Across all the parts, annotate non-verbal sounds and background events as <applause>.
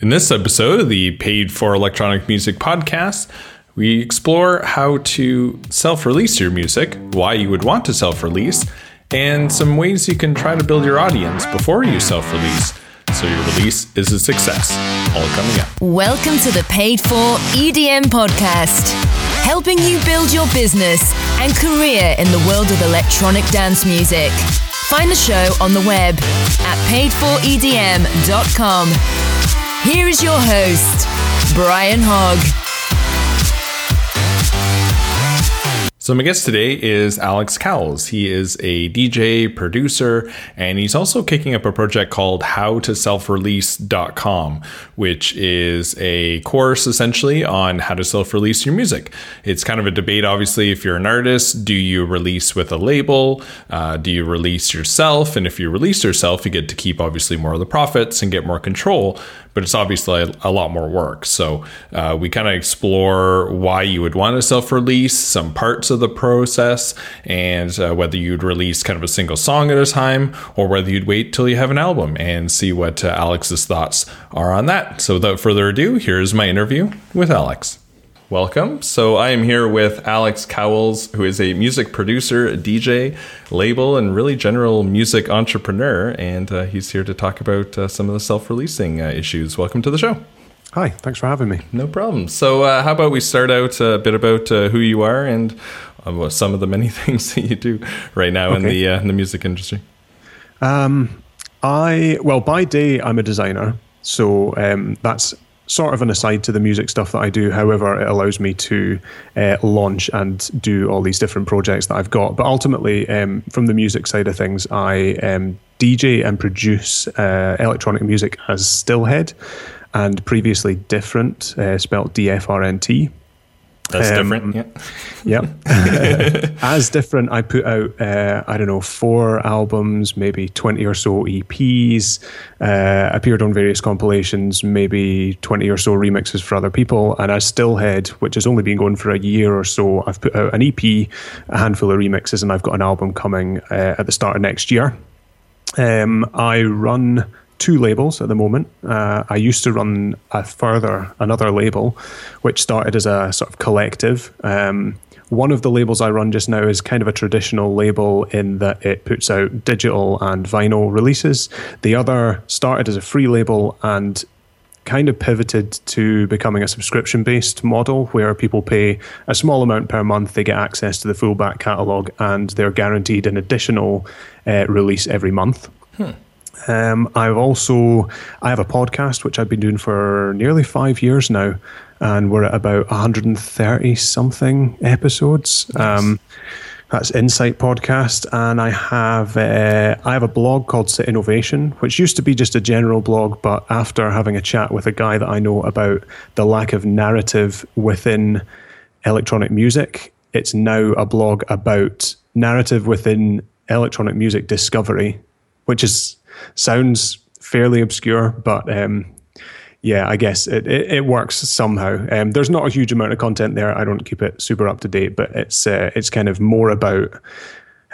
In this episode of the Paid for Electronic Music podcast, we explore how to self release your music, why you would want to self release, and some ways you can try to build your audience before you self release so your release is a success. All coming up. Welcome to the Paid for EDM podcast, helping you build your business and career in the world of electronic dance music. Find the show on the web at paidforedm.com. Here is your host, Brian Hogg. So, my guest today is Alex Cowles. He is a DJ, producer, and he's also kicking up a project called howtoselfrelease.com, which is a course essentially on how to self release your music. It's kind of a debate, obviously, if you're an artist, do you release with a label? Uh, do you release yourself? And if you release yourself, you get to keep obviously more of the profits and get more control but it's obviously a, lot more work. So uh, we kind of explore why you would want to self release, some parts of the process, and uh, whether you'd release kind of a single song at a time or whether you'd wait till you have an album and see what uh, Alex's thoughts are on that. So without further ado, here's my interview with Alex. Welcome. So I am here with Alex Cowles, who is a music producer, a DJ, label, and really general music entrepreneur. And uh, he's here to talk about uh, some of the self releasing uh, issues. Welcome to the show. Hi, thanks for having me. No problem. So, uh, how about we start out a bit about uh, who you are and uh, some of the many <laughs> things that you do right now okay. in the in the music industry? Um, I well, by day I'm a designer, so um, that's sort of an aside to the music stuff that I do. However, it allows me to uh, launch and do all these different projects that I've got. But ultimately, um, from the music side of things, I um, DJ and produce uh, electronic music as Stillhead and previously DFRNT, uh, spelled D F R N T. That's um, different. Yeah. yeah. <laughs> As DFRNT, I put out, uh, I don't know, four albums, maybe 20 or so EPs, uh, appeared on various compilations, maybe 20 or so remixes for other people. And as Stillhead, which has only been going for a year or so, I've put out an EP, a handful of remixes, and I've got an album coming uh, at the start of next year. Um, I run two labels at the moment. Uh, I used to run a further another label, which started as a sort of collective. Um, one of the labels I run just now is kind of a traditional label in that it puts out digital and vinyl releases. The other started as a free label and kind of pivoted to becoming a subscription based model where people pay a small amount per month, they get access to the full back catalogue, and they're guaranteed an additional uh, release every month. Hmm. Um, I've also I have a podcast which I've been doing for nearly five years now, and we're at about 130 something episodes. Nice. Um, that's Insight Podcast, and I have uh, I have a blog called Sit Innovation, which used to be just a general blog, but after having a chat with a guy that I know about the lack of narrative within electronic music, it's now a blog about narrative within electronic music discovery, which is sounds fairly obscure, but um, yeah, I guess it, it, it works somehow. Um, there's not a huge amount of content there. I don't keep it super up to date, but it's uh, it's kind of more about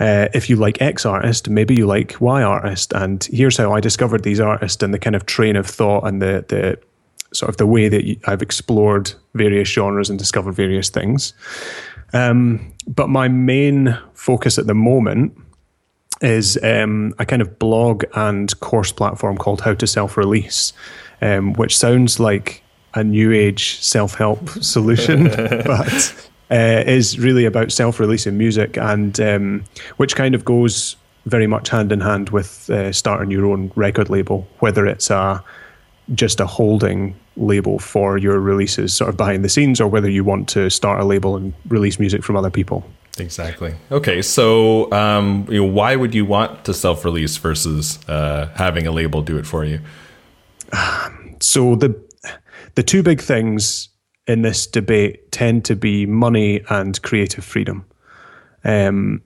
uh, if you like X artist, maybe you like Y artist, and here's how I discovered these artists and the kind of train of thought and the the sort of the way that I've explored various genres and discovered various things. Um, but my main focus at the moment is um, a kind of blog and course platform called How to Self Release, um, which sounds like a new age self help <laughs> solution, <laughs> but uh, is really about self releasing music and um, which kind of goes very much hand in hand with uh, starting your own record label, whether it's a just a holding label for your releases sort of behind the scenes or whether you want to start a label and release music from other people. Exactly. Okay, so um, you know, why would you want to self-release versus uh, having a label do it for you? So the the two big things in this debate tend to be money and creative freedom. Um,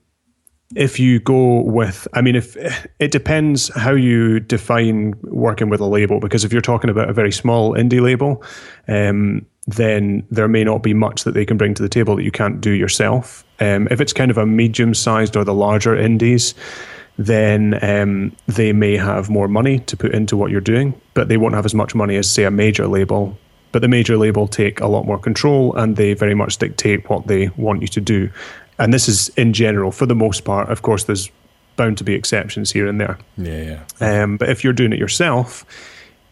if you go with, I mean, if it depends how you define working with a label, because if you're talking about a very small indie label, um, then there may not be much that they can bring to the table that you can't do yourself. Um, if it's kind of a medium sized or the larger indies, then um, they may have more money to put into what you're doing, but they won't have as much money as, say, a major label. But the major label take a lot more control and they very much dictate what they want you to do. And this is in general, for the most part. Of course, there's bound to be exceptions here and there. Yeah, yeah. Um, but if you're doing it yourself,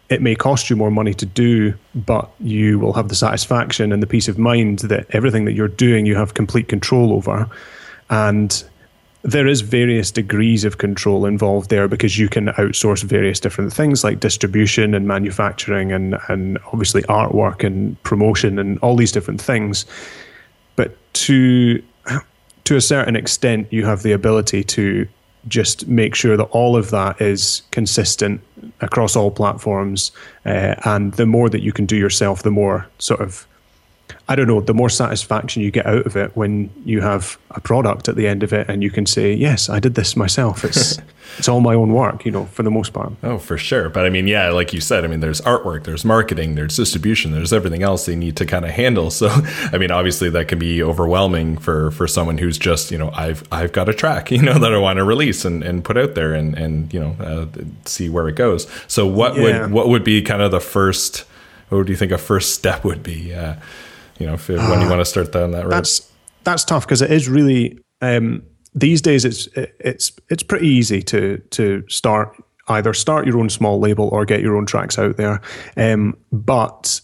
it may cost you more money to do, but you will have the satisfaction and the peace of mind that everything that you're doing, you have complete control over. And there is various degrees of control involved there because you can outsource various different things like distribution and manufacturing and, and obviously artwork and promotion and all these different things. But to to a certain extent, you have the ability to just make sure that all of that is consistent across all platforms. Uh, and the more that you can do yourself, the more sort of I don't know, the more satisfaction you get out of it when you have a product at the end of it and you can say, yes, I did this myself. It's <laughs> it's all my own work, you know, for the most part. Oh, for sure. But I mean, yeah, like you said, I mean, there's artwork, there's marketing, there's distribution, there's everything else they need to kind of handle. <laughs> So, I mean, obviously that can be overwhelming for for someone who's just, you know, I've I've got a track, <laughs> you know, that I want to release and, and put out there and and you know uh, see where it goes. So, what yeah. would what would be kind of the first? What do you think a first step would be? Uh, you know, if, when you ah, want to start down that road? That's that's tough because it is really um, these days. It's it's it's pretty easy to to start either start your own small label or get your own tracks out there, um, but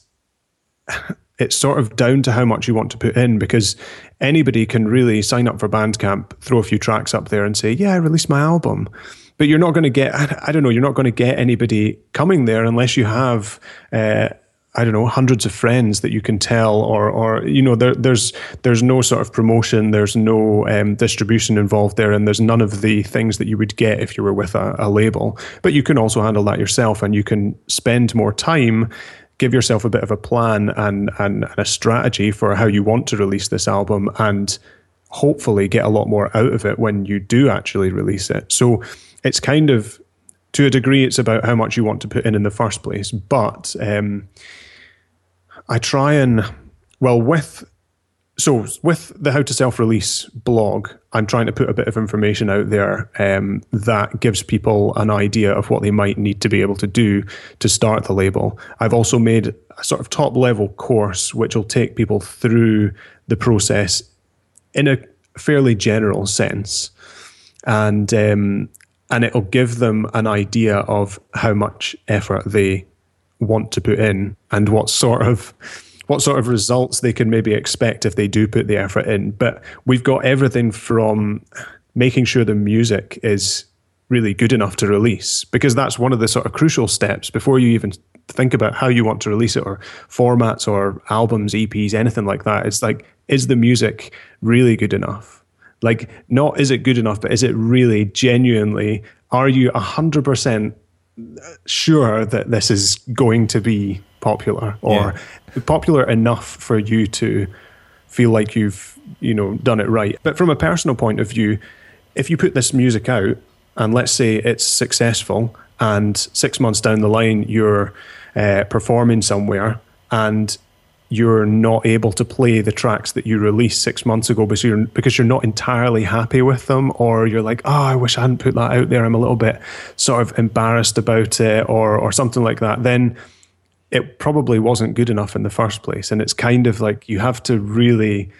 <laughs> it's sort of down to how much you want to put in because anybody can really sign up for Bandcamp, throw a few tracks up there, and say, "Yeah, I released my album." But you're not going to get, <laughs> I don't know, you're not going to get anybody coming there unless you have uh, I don't know, hundreds of friends that you can tell, or, or you know, there, there's there's no sort of promotion, there's no um, distribution involved there, and there's none of the things that you would get if you were with a, a label. But you can also handle that yourself, and you can spend more time, give yourself a bit of a plan and and, and a strategy for how you want to release this album, and hopefully get a lot more out of it when you do actually release it. So it's kind of to a degree, it's about how much you want to put in in the first place, but. Um, I try and well with so with the how to self release blog, I'm trying to put a bit of information out there um, that gives people an idea of what they might need to be able to do to start the label. I've also made a sort of top level course which will take people through the process in a fairly general sense, and um, and it'll give them an idea of how much effort they want to put in and what sort of what sort of results they can maybe expect if they do put the effort in. But we've got everything from making sure the music is really good enough to release because that's one of the sort of crucial steps before you even think about how you want to release it or formats or albums, EPs, anything like that. It's like, is the music really good enough? Like, not is it good enough, but is it really genuinely, are you 100% sure that this is going to be popular or yeah. popular enough for you to feel like you've you know done it right but from a personal point of view if you put this music out and let's say it's successful and six months down the line you're uh, performing somewhere and you're not able to play the tracks that you released six months ago because you're because you're not entirely happy with them, or you're like, oh, I wish I hadn't put that out there. I'm a little bit sort of embarrassed about it, or or something like that. Then it probably wasn't good enough in the first place, and it's kind of like you have to really,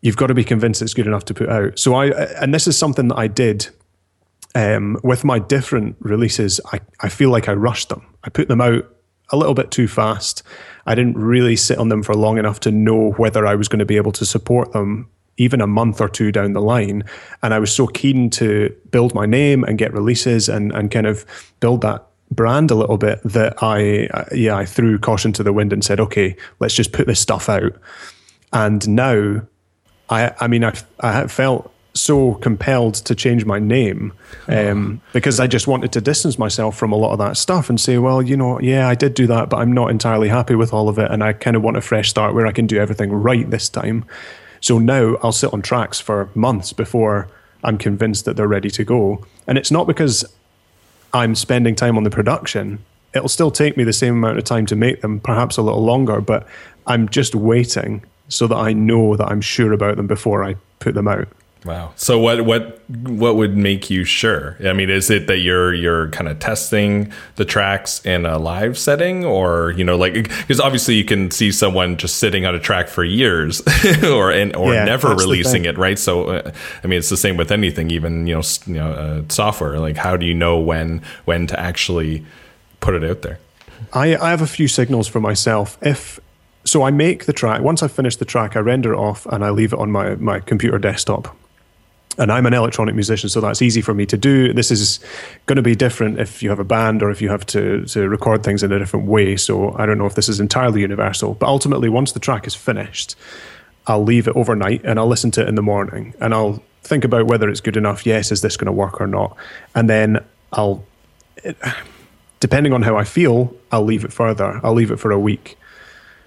you've got to be convinced it's good enough to put out. So I, and this is something that I did. Um, with my DFRNT releases, I, I feel like I rushed them. I put them out a little bit too fast I didn't really sit on them for long enough to know whether I was going to be able to support them even a month or two down the line. And I was so keen to build my name and get releases and, and kind of build that brand a little bit that I, yeah, I threw caution to the wind and said, okay, let's just put this stuff out. And now, I, I mean, I, I felt so compelled to change my name um, because I just wanted to distance myself from a lot of that stuff and say, well, you know, yeah, I did do that, but I'm not entirely happy with all of it. And I kind of want a fresh start where I can do everything right this time. So now I'll sit on tracks for months before I'm convinced that they're ready to go. And it's not because I'm spending time on the production. It'll still take me the same amount of time to make them, perhaps a little longer, but I'm just waiting so that I know that I'm sure about them before I put them out. Wow. So what what what would make you sure? I mean, is it that you're you're kind of testing the tracks in a live setting, or you know, like because obviously you can see someone just sitting on a track for years, <laughs> or and or yeah, never releasing it, right? So uh, I mean, it's the same with anything, even you know, you know, uh, software. Like, how do you know when when to actually put it out there? I I have a few signals for myself. If so, I make the track. Once I finish the track, I render it off and I leave it on my my computer desktop and I'm an electronic musician, so that's easy for me to do. This is going to be different if you have a band or if you have to, to record things in a different way. So I don't know if this is entirely universal, but ultimately, once the track is finished, I'll leave it overnight and I'll listen to it in the morning and I'll think about whether it's good enough. Yes, is this going to work or not? And then I'll, depending on how I feel, I'll leave it further. I'll leave it for a week.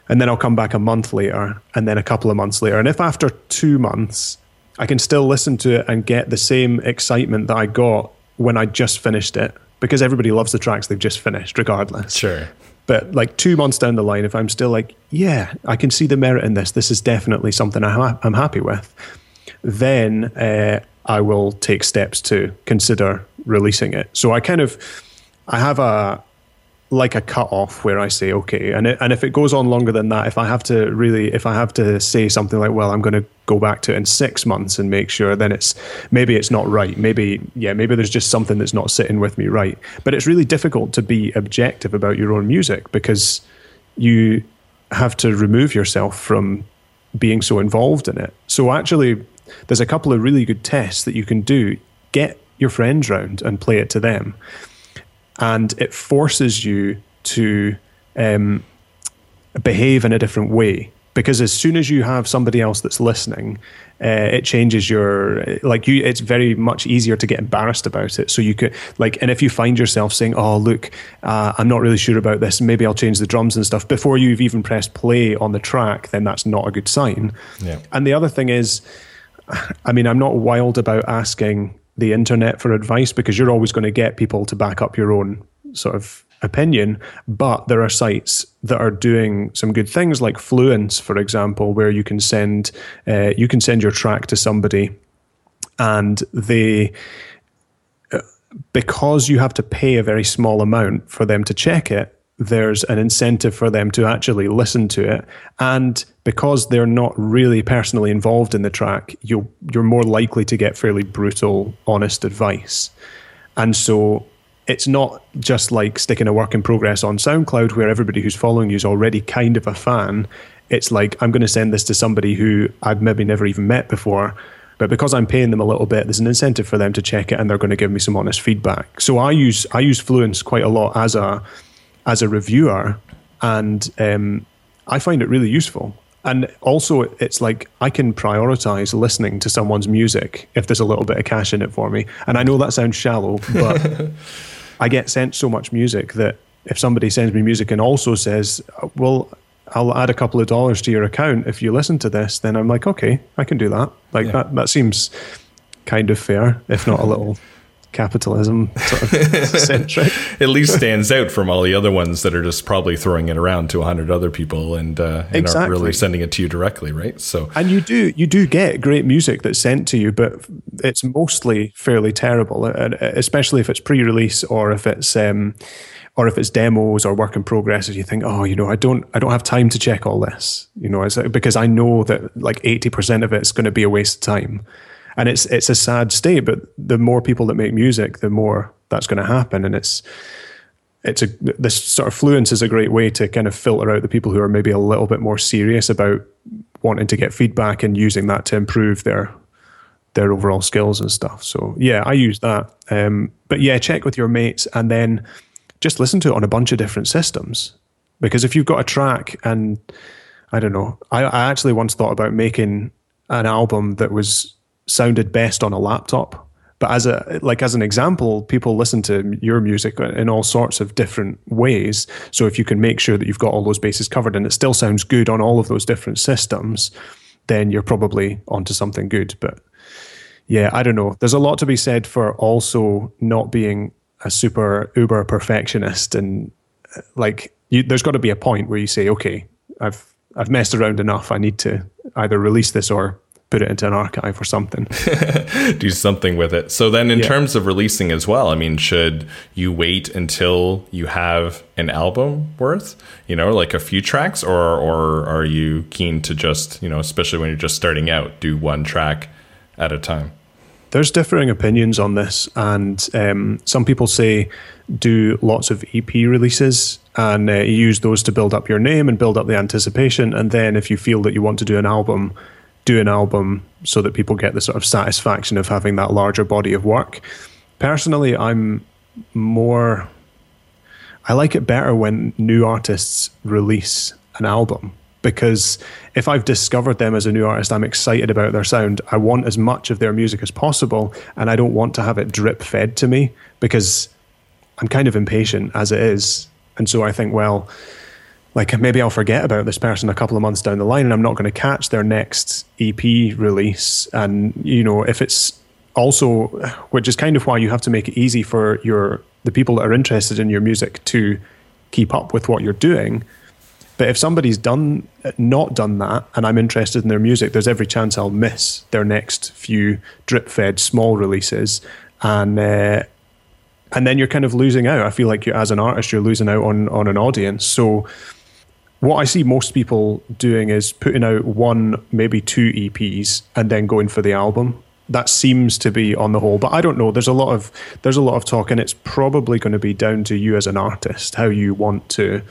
And then I'll come back a month later and then a couple of months later. And if after two months, I can still listen to it and get the same excitement that I got when I just finished it because everybody loves the tracks they've just finished, regardless. Sure. But like two months down the line, if I'm still like, yeah, I can see the merit in this, this is definitely something I'm happy with, then uh, I will take steps to consider releasing it. So I kind of, I have a, like a cutoff where I say okay, and it, and if it goes on longer than that, if I have to really, if I have to say something like, well, I'm going to go back to it in six months and make sure, then it's maybe it's not right. Maybe yeah, maybe there's just something that's not sitting with me right. But it's really difficult to be objective about your own music because you have to remove yourself from being so involved in it. So actually, there's a couple of really good tests that you can do. Get your friends round and play it to them and it forces you to um, behave in a different way. Because as soon as you have somebody else that's listening uh, it changes your like you it's very much easier to get embarrassed about it. So you could like and if you find yourself saying oh look uh, i'm not really sure about this maybe i'll change the drums and stuff before you've even pressed play on the track then that's not a good sign. Yeah. and the other thing is i mean i'm not wild about asking the internet for advice because you're always going to get people to back up your own sort of opinion. But there are sites that are doing some good things, like Fluence, for example, where you can send uh, you can send your track to somebody, and they uh, because you have to pay a very small amount for them to check it there's an incentive for them to actually listen to it. And because they're not really personally involved in the track, you you're more likely to get fairly brutal, honest advice. And so it's not just like sticking a work in progress on SoundCloud where everybody who's following you is already kind of a fan. It's like I'm going to send this to somebody who I've maybe never even met before. But because I'm paying them a little bit, there's an incentive for them to check it and they're going to give me some honest feedback. So I use I use Fluence quite a lot as a as a reviewer, and um, I find it really useful. And also, it's like I can prioritize listening to someone's music if there's a little bit of cash in it for me. And I know that sounds shallow, but <laughs> I get sent so much music that if somebody sends me music and also says, well, I'll add a couple of dollars to your account if you listen to this, then I'm like, okay, I can do that. Like yeah. that, that seems kind of fair, if not a little <laughs> capitalism sort of <laughs> centric. At least stands out from all the other ones that are just probably throwing it around to a hundred other people and, uh, and exactly. aren't really sending it to you directly, right? So and you do you do get great music that's sent to you, but it's mostly fairly terrible, especially if it's pre-release or if it's. Um, or if it's demos or work in progress, as you think, oh, you know, I don't, I don't have time to check all this, you know, because I know that like eighty percent of it's going to be a waste of time and it's it's a sad state. But the more people that make music, the more that's going to happen, and it's it's a this sort of fluence is a great way to kind of filter out the people who are maybe a little bit more serious about wanting to get feedback and using that to improve their their overall skills and stuff. So yeah, I use that. Um, but yeah, check with your mates and then just listen to it on a bunch of different systems. Because if you've got a track and I don't know, I, I actually once thought about making an album that was sounded best on a laptop. But as a like as an example, people listen to your music in all sorts of different ways. So if you can make sure that you've got all those bases covered and it still sounds good on all of those different systems, then you're probably onto something good. But yeah, I don't know. There's a lot to be said for also not being a super uber perfectionist and uh, like you, there's got to be a point where you say, okay, I've I've messed around enough. I need to either release this or put it into an archive or something. <laughs> Do something with it. So then, in yeah. terms of releasing as well, I mean, should you wait until you have an album worth, you know, like a few tracks, or or are you keen to just, you know, especially when you're just starting out, do one track at a time? There's differing opinions on this, and um, some people say do lots of EP releases and uh, use those to build up your name and build up the anticipation. And then if you feel that you want to do an album, do an album so that people get the sort of satisfaction of having that larger body of work. Personally, I'm more. I like it better when new artists release an album because if I've discovered them as a new artist, I'm excited about their sound. I want as much of their music as possible, and I don't want to have it drip fed to me because I'm kind of impatient as it is. And so I think, well, like maybe I'll forget about this person a couple of months down the line and I'm not going to catch their next EP release. And, you know, if it's also, which is kind of why you have to make it easy for your, the people that are interested in your music to keep up with what you're doing. But if somebody's done, not done that, and I'm interested in their music, there's every chance I'll miss their next few drip fed small releases. And, uh, and then you're kind of losing out. I feel like you, as an artist, you're losing out on on an audience. So what I see most people doing is putting out one, maybe two EPs, and then going for the album. That seems to be on the whole, but I don't know. There's a lot of there's a lot of talk, and it's probably going to be down to you as an artist how you want to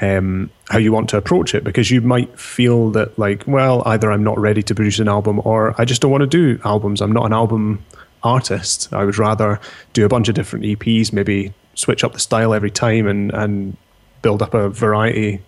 um, how you want to approach it because you might feel that like well either I'm not ready to produce an album or I just don't want to do albums. I'm not an album artist. I would rather do a bunch of different EPs, maybe switch up the style every time and and build up a variety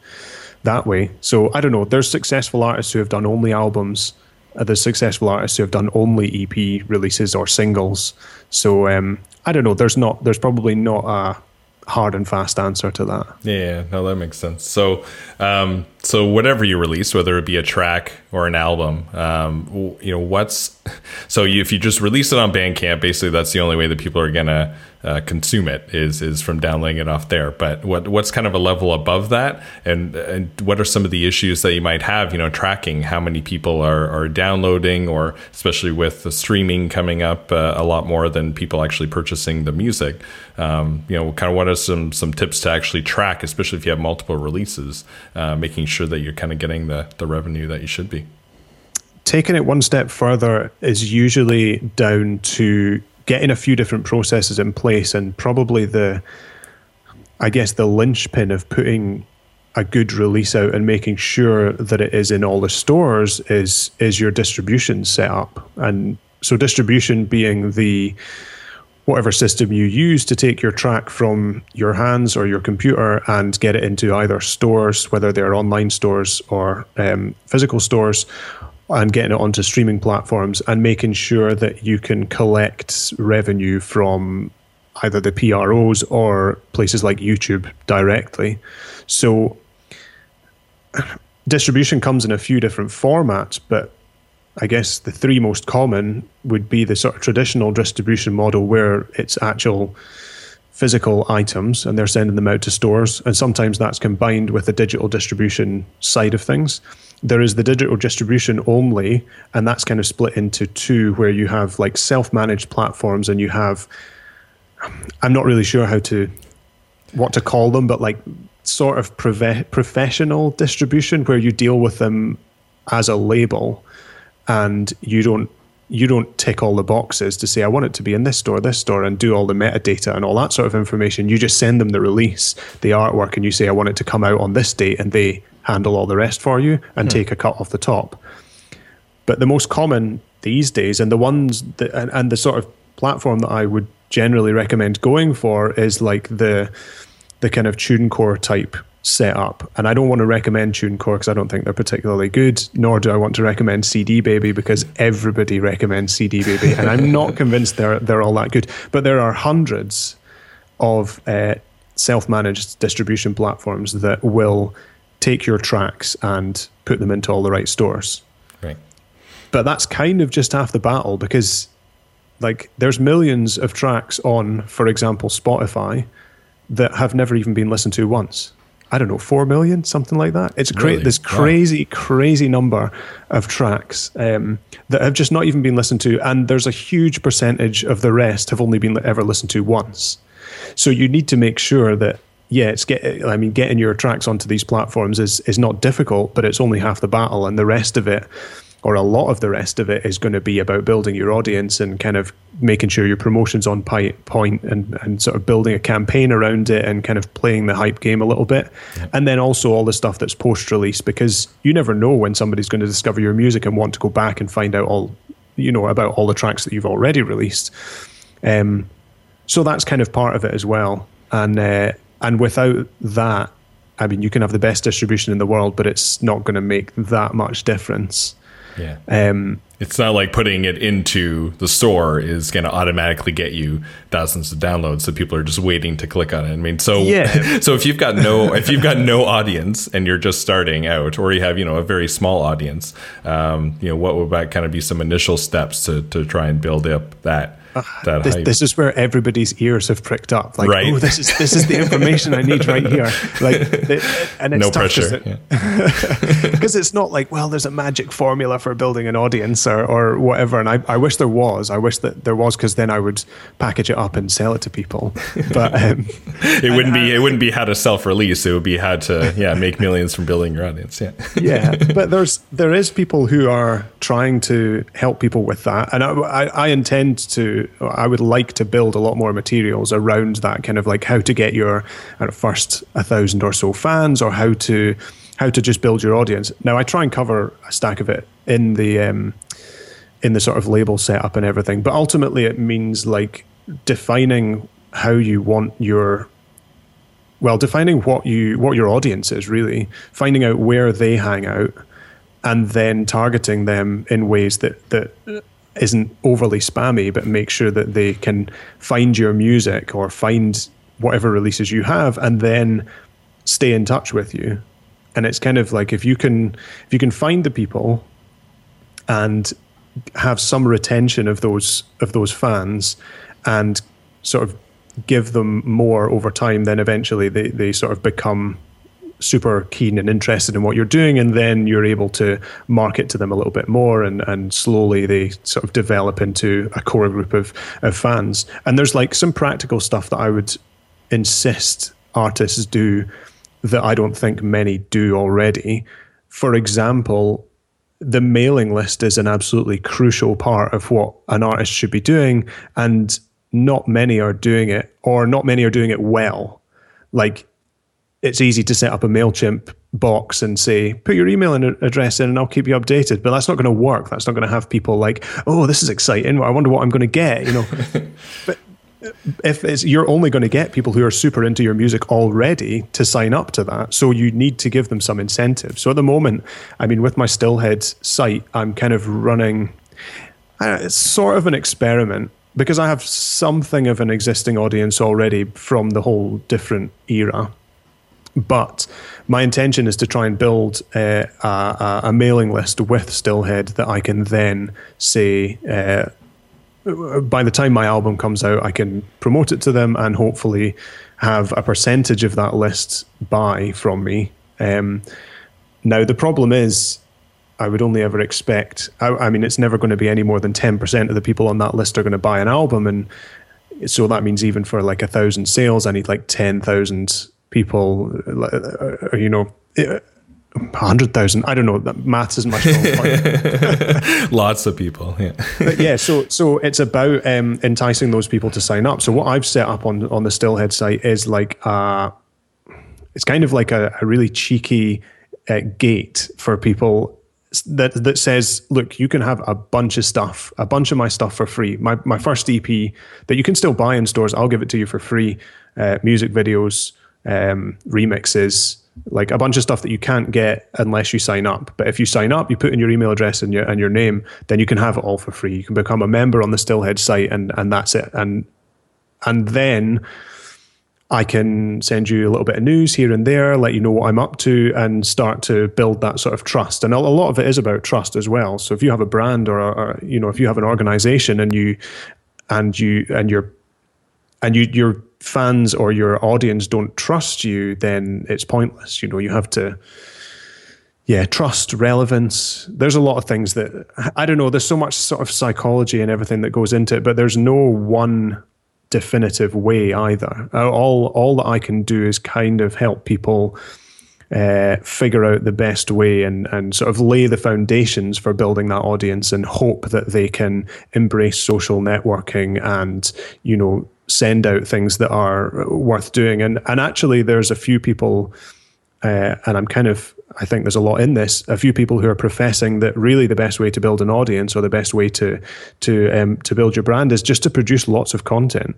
that way. So I don't know. There's successful artists who have done only albums. Uh, there's successful artists who have done only EP releases or singles. So um, I don't know. There's not. There's probably not a hard and fast answer to that. Yeah, no, that makes sense. So, um, so whatever you release, whether it be a track or an album, um, you know, what's <laughs> so you, if you just release it on Bandcamp, basically that's the only way that people are gonna uh, consume it is is from downloading it off there. But what what's kind of a level above that, and and what are some of the issues that you might have? You know, tracking how many people are are downloading, or especially with the streaming coming up uh, a lot more than people actually purchasing the music. Um, you know, kind of what are some some tips to actually track, especially if you have multiple releases, uh, making sure that you're kind of getting the the revenue that you should be. Taking it one step further is usually down to getting a few different processes in place and probably the I guess the linchpin of putting a good release out and making sure that it is in all the stores is is your distribution setup. And so distribution being the whatever system you use to take your track from your hands or your computer and get it into either stores, whether they're online stores or um, physical stores, and getting it onto streaming platforms and making sure that you can collect revenue from either the PROs or places like YouTube directly. So distribution comes in a few different formats, but I guess the three most common would be the sort of traditional distribution model where it's actual physical items and they're sending them out to stores. And sometimes that's combined with the digital distribution side of things there is the digital distribution only, and that's kind of split into two, where you have like self-managed platforms, and you have I'm not really sure how to what to call them, but like sort of prof- professional distribution, where you deal with them as a label, and you don't you don't tick all the boxes to say I want it to be in this store, this store, and do all the metadata and all that sort of information. You just send them the release, the artwork, and you say I want it to come out on this date, and they handle all the rest for you and hmm. take a cut off the top. But the most common these days, and the ones that, and, and the sort of platform that I would generally recommend going for is like the the kind of TuneCore type setup. And I don't want to recommend TuneCore because I don't think they're particularly good, nor do I want to recommend CD Baby because everybody recommends CD Baby, and I'm not <laughs> convinced they're they're all that good. But there are hundreds of uh, self-managed distribution platforms that will take your tracks and put them into all the right stores. Right. But that's kind of just half the battle because like there's millions of tracks on, for example, Spotify that have never even been listened to once. I don't know, four million, something like that. It's cra- Really? this Wow. crazy, crazy number of tracks um, that have just not even been listened to, and there's a huge percentage of the rest have only been ever listened to once. So you need to make sure that yeah, it's get. I mean, getting your tracks onto these platforms is is not difficult, but it's only half the battle, and the rest of it, or a lot of the rest of it, is going to be about building your audience and kind of making sure your promotions on point and and sort of building a campaign around it and kind of playing the hype game a little bit, and then also all the stuff that's post release because you never know when somebody's going to discover your music and want to go back and find out all you know about all the tracks that you've already released. Um, so that's kind of part of it as well. And uh, and without that, I mean, you can have the best distribution in the world, but it's not going to make that much difference. Yeah. Um, It's not like putting it into the store is going to automatically get you thousands of downloads. So people are just waiting to click on it. I mean, so Yeah. <laughs> so if you've got no if you've got no audience and you're just starting out, or you have you know a very small audience, um, you know what would that kind of be some initial steps to to try and build up that that this, this is where everybody's ears have pricked up. Like, Right. oh, this is this is the information I need right here. Like, <laughs> it, and it's no tough 'cause pressure. it- Yeah. <laughs> because it's not like well there's a magic formula for building an audience or, or whatever and I, I wish there was i wish that there was because then i would package it up and sell it to people but <laughs> um, It wouldn't be it wouldn't be how to self release. It would be how to yeah make millions from building your audience. Yeah. yeah but there's there is people who are trying to help people with that and I, I, I intend to i would like to build a lot more materials around that kind of like how to get your first a thousand or so fans or how to how to just build your audience. Now i try and cover a stack of it in the um in the sort of label setup and everything but ultimately it means like defining how you want your well defining what you what your audience is really. Finding out where they hang out and then targeting them in ways that that isn't overly spammy but make sure that they can find your music or find whatever releases you have and then stay in touch with you. And it's kind of like if you can if you can find the people and have some retention of those of those fans and sort of give them more over time then eventually they, they sort of become super keen and interested in what you're doing and then you're able to market to them a little bit more and and slowly they sort of develop into a core group of of fans. And there's like some practical stuff that I would insist artists do that I don't think many do already. For example the mailing list is an absolutely crucial part of what an artist should be doing and not many are doing it or not many are doing it well. Like it's easy to set up a MailChimp box and say, put your email address in and I'll keep you updated. But that's not going to work. That's not going to have people like, oh, this is exciting. I wonder what I'm going to get, you know. <laughs> but uh, if it's, you're only going to get people who are super into your music already to sign up to that. So you need to give them some incentive. So at the moment, I mean, with my Stillhead site, I'm kind of running, I don't know, it's sort of an experiment because I have something of an existing audience already from the whole DFRNT era but my intention is to try and build uh, a, a, mailing list with Stillhead that I can then say, uh, by the time my album comes out, I can promote it to them and hopefully have a percentage of that list buy from me. Um, now, the problem is, I would only ever expect, I, I mean, it's never going to be any more than 10% of the people on that list are going to buy an album. And so that means even for like a thousand sales, I need like 10,000 people, uh, you know, hundred thousand. I don't know. That maths isn't much. fun. <laughs> Lots of people. Yeah. but yeah, so so it's about um, enticing those people to sign up. So what I've set up on on the Stillhead site is like uh, it's kind of like a, a really cheeky uh, gate for people that that says, look, you can have a bunch of stuff, a bunch of my stuff for free. My my first EP that you can still buy in stores, I'll give it to you for free. Uh, music videos, um, remixes, like a bunch of stuff that you can't get unless you sign up. But if you sign up, you put in your email address and your and your name, then you can have it all for free. You can become a member on the Stillhead site, and and that's it. And and then I can send you a little bit of news here and there, let you know what I'm up to, and start to build that sort of trust. And a, lot of it is about trust as well. So if you have a brand or, or you know if you have an organization and you and you and you're and you you're fans or your audience don't trust you, then it's pointless. You know, you have to yeah, trust, relevance. There's a lot of things that I don't know. There's so much sort of psychology and everything that goes into it, but there's no one definitive way either. Uh, all all that I can do is kind of help people uh, figure out the best way and and sort of lay the foundations for building that audience and hope that they can embrace social networking and you know send out things that are worth doing. And and actually, there's a few people, uh, and I'm kind of I think there's a lot in this. A few people who are professing that really the best way to build an audience or the best way to to um, to build your brand is just to produce lots of content,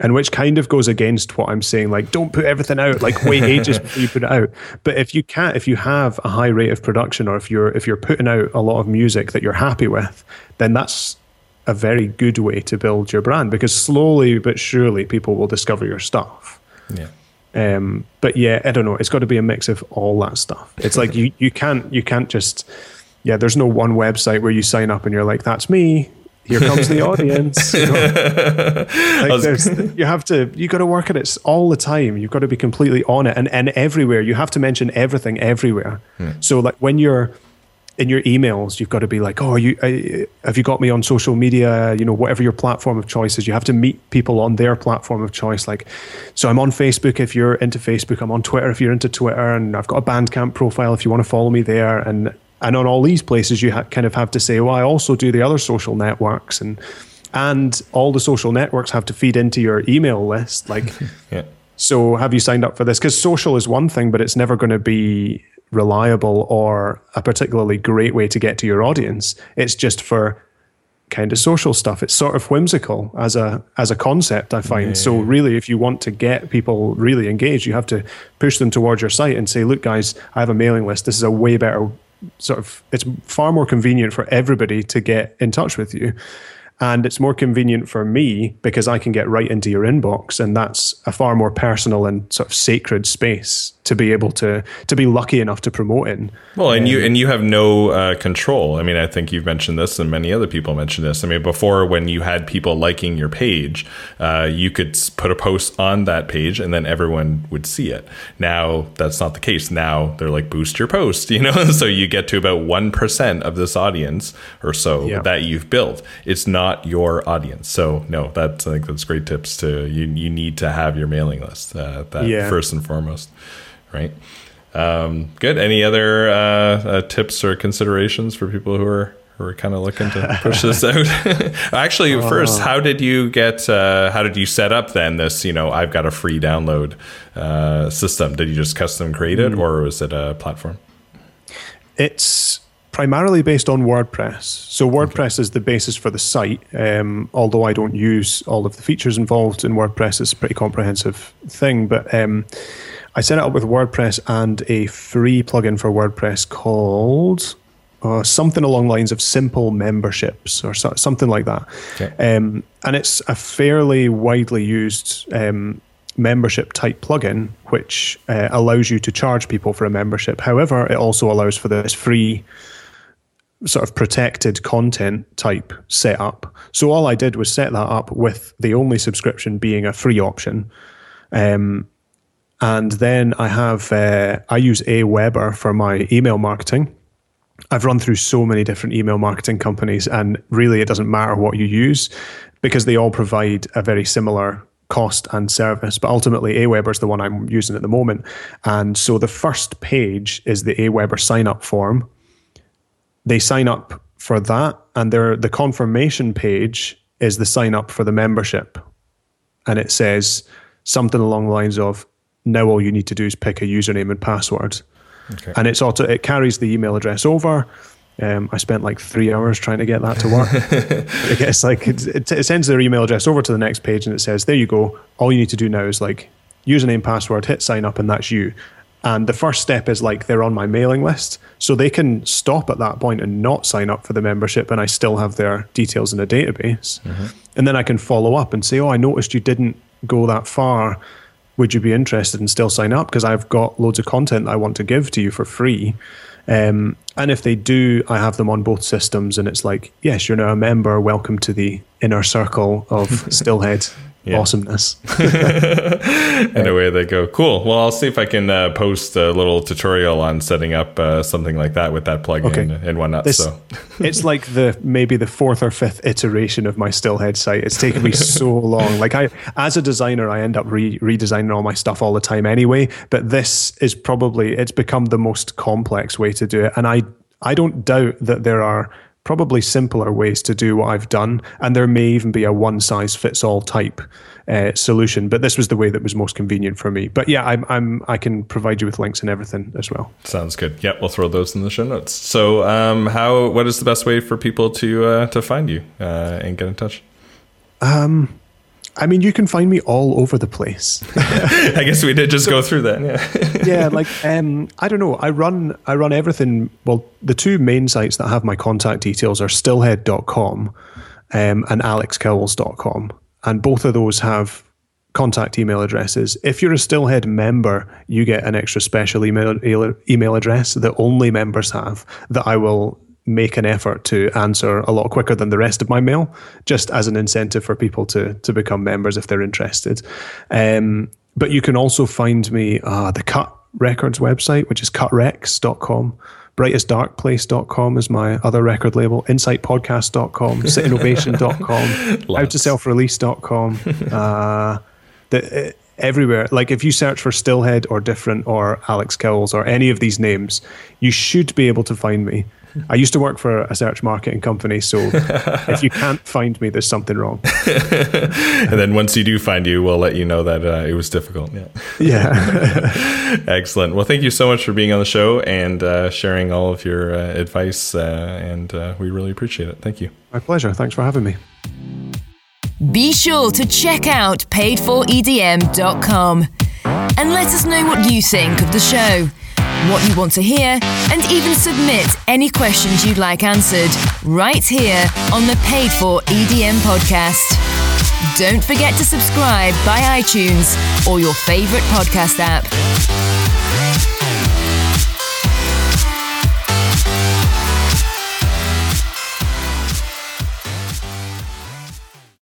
and which kind of goes against what I'm saying. Like, don't put everything out. Like, wait <laughs> ages before you put it out. But if you can't, if you have a high rate of production, or if you're if you're putting out a lot of music that you're happy with, then that's a very good way to build your brand because slowly but surely people will discover your stuff. Yeah. Um, but yeah, I don't know. It's got to be a mix of all that stuff. It's like you you can't you can't just yeah. There's no one website where you sign up and you're like, that's me. Here comes the audience. You, <laughs> know? like you have to you got to work at it all the time. You've got to be completely on it and and everywhere. You have to mention everything everywhere. Hmm. So like when you're in your emails, you've got to be like, oh, you uh, have you got me on social media? You know, whatever your platform of choice is, you have to meet people on their platform of choice. Like, so I'm on Facebook if you're into Facebook. I'm on Twitter if you're into Twitter, and I've got a Bandcamp profile if you want to follow me there. And and on all these places, you ha- kind of have to say, well, I also do the other social networks, and and all the social networks have to feed into your email list. Like, <laughs> yeah. So have you signed up for this? Because social is one thing, but it's never going to be reliable or a particularly great way to get to your audience. It's just for kind of social stuff. It's sort of whimsical as a as a concept, I find. Yeah. So really if you want to get people really engaged, you have to push them towards your site and say, look guys, I have a mailing list. This is a way better sort of it's far more convenient for everybody to get in touch with you. And it's more convenient for me because I can get right into your inbox. And that's a far more personal and sort of sacred space to be able to to be lucky enough to promote in. Well, and um, you and you have no uh, control. I mean, I think you've mentioned this, and many other people mentioned this. I mean, before when you had people liking your page, uh, you could put a post on that page, and then everyone would see it. Now that's not the case. Now they're like boost your post, <laughs> you know, so you get to about one percent of this audience or so yeah. that you've built. It's not your audience. So no, that's I think that's great tips to you. You need to have your mailing list. Uh, that yeah. first and foremost right? Um, good. Any other uh, uh, tips or considerations for people who are who are kind of looking to <laughs> push this out? <laughs> Actually, uh, first, how did you get? Uh, how did you set up then this? You know, I've got a free download uh, system. Did you just custom create it, mm. or was it a platform? It's primarily based on WordPress. So WordPress okay. is the basis for the site. Um, although I don't use all of the features involved in WordPress, it's a pretty comprehensive thing. But um, I set it up with WordPress and a free plugin for WordPress called uh, something along the lines of simple memberships or so, something like that. Okay. Um, and it's a fairly widely used um, membership type plugin, which uh, allows you to charge people for a membership. However, it also allows for this free sort of protected content type setup. So all I did was set that up with the only subscription being a free option. Um, and then I have uh, I use Aweber for my email marketing. I've run through so many different email marketing companies, and really it doesn't matter what you use because they all provide a very similar cost and service. But ultimately, Aweber is the one I'm using at the moment. And so the first page is the Aweber sign up form. They sign up for that, and the confirmation page is the sign up for the membership. And it says something along the lines of now all you need to do is pick a username and password. Okay. And it's auto, it carries the email address over. Um, I spent like three hours trying to get that to work. <laughs> I guess like it, it, it, sends their email address over to the next page and it says, there you go. All you need to do now is like username, password, hit sign up, and that's you. And the first step is like they're on my mailing list. So they can stop at that point and not sign up for the membership, and I still have their details in a database. Mm-hmm. And then I can follow up and say, oh, I noticed you didn't go that far would you be interested and still sign up? Because I've got loads of content that I want to give to you for free. Um, and if they do, I have them on both systems, and it's like, yes, you're now a member. Welcome to the inner circle of <laughs> Stillhead. Yeah. awesomeness. <laughs> <laughs> and away they go. Cool. Well, I'll see if I can uh, post a little tutorial on setting up uh, something like that with that plugin Okay. and, whatnot. This- so <laughs> it's like the maybe the fourth or fifth iteration of my Stillhead site. It's taken me so long. Like I, as a designer, I end up re- redesigning all my stuff all the time anyway. But this is probably it's become the most complex way to do it, and I I don't doubt that there are probably simpler ways to do what I've done, and there may even be a one size fits all type uh, solution. But this was the way that was most convenient for me. But yeah, I'm, I'm I can provide you with links and everything as well. sounds good. Yeah, we'll throw those in the show notes. So, um, how? What is the best way for people to uh, to find you uh, and get in touch? I mean, you can find me all over the place. <laughs> I guess we did just go through that. Yeah. <laughs> yeah, like um, I don't know. I run I run everything. Well, the two main sites that have my contact details are stillhead.com um, and alexcowles.com, and both of those have contact email addresses. If you're a Stillhead member, you get an extra special email email address that only members have. That I will make an effort to answer a lot quicker than the rest of my mail, just as an incentive for people to to become members if they're interested. Um, but you can also find me uh, the Cut Records website, which is cutrex.com. Brightestdarkplace.com is my other record label. Insightpodcast.com, <laughs> sitinnovation.com, outtoselfrelease.com. <laughs> Uh, the, uh, everywhere. Like if you search for Stillhead or DFRNT or Alex Cowles or any of these names, you should be able to find me. I used to work for a search marketing company, so <laughs> if you can't find me, there's something wrong. <laughs> and then once you do find you, we'll let you know that uh, it was difficult. Yeah. <laughs> Yeah. Excellent. Well, thank you so much for being on the show and uh, sharing all of your uh, advice, uh, and uh, we really appreciate it. Thank you. My pleasure. Thanks for having me. Be sure to check out paidforedm.com and let us know what you think of the show, what you want to hear, and even submit any questions you'd like answered right here on the Paid for EDM podcast. Don't forget to subscribe by iTunes or your favorite podcast app.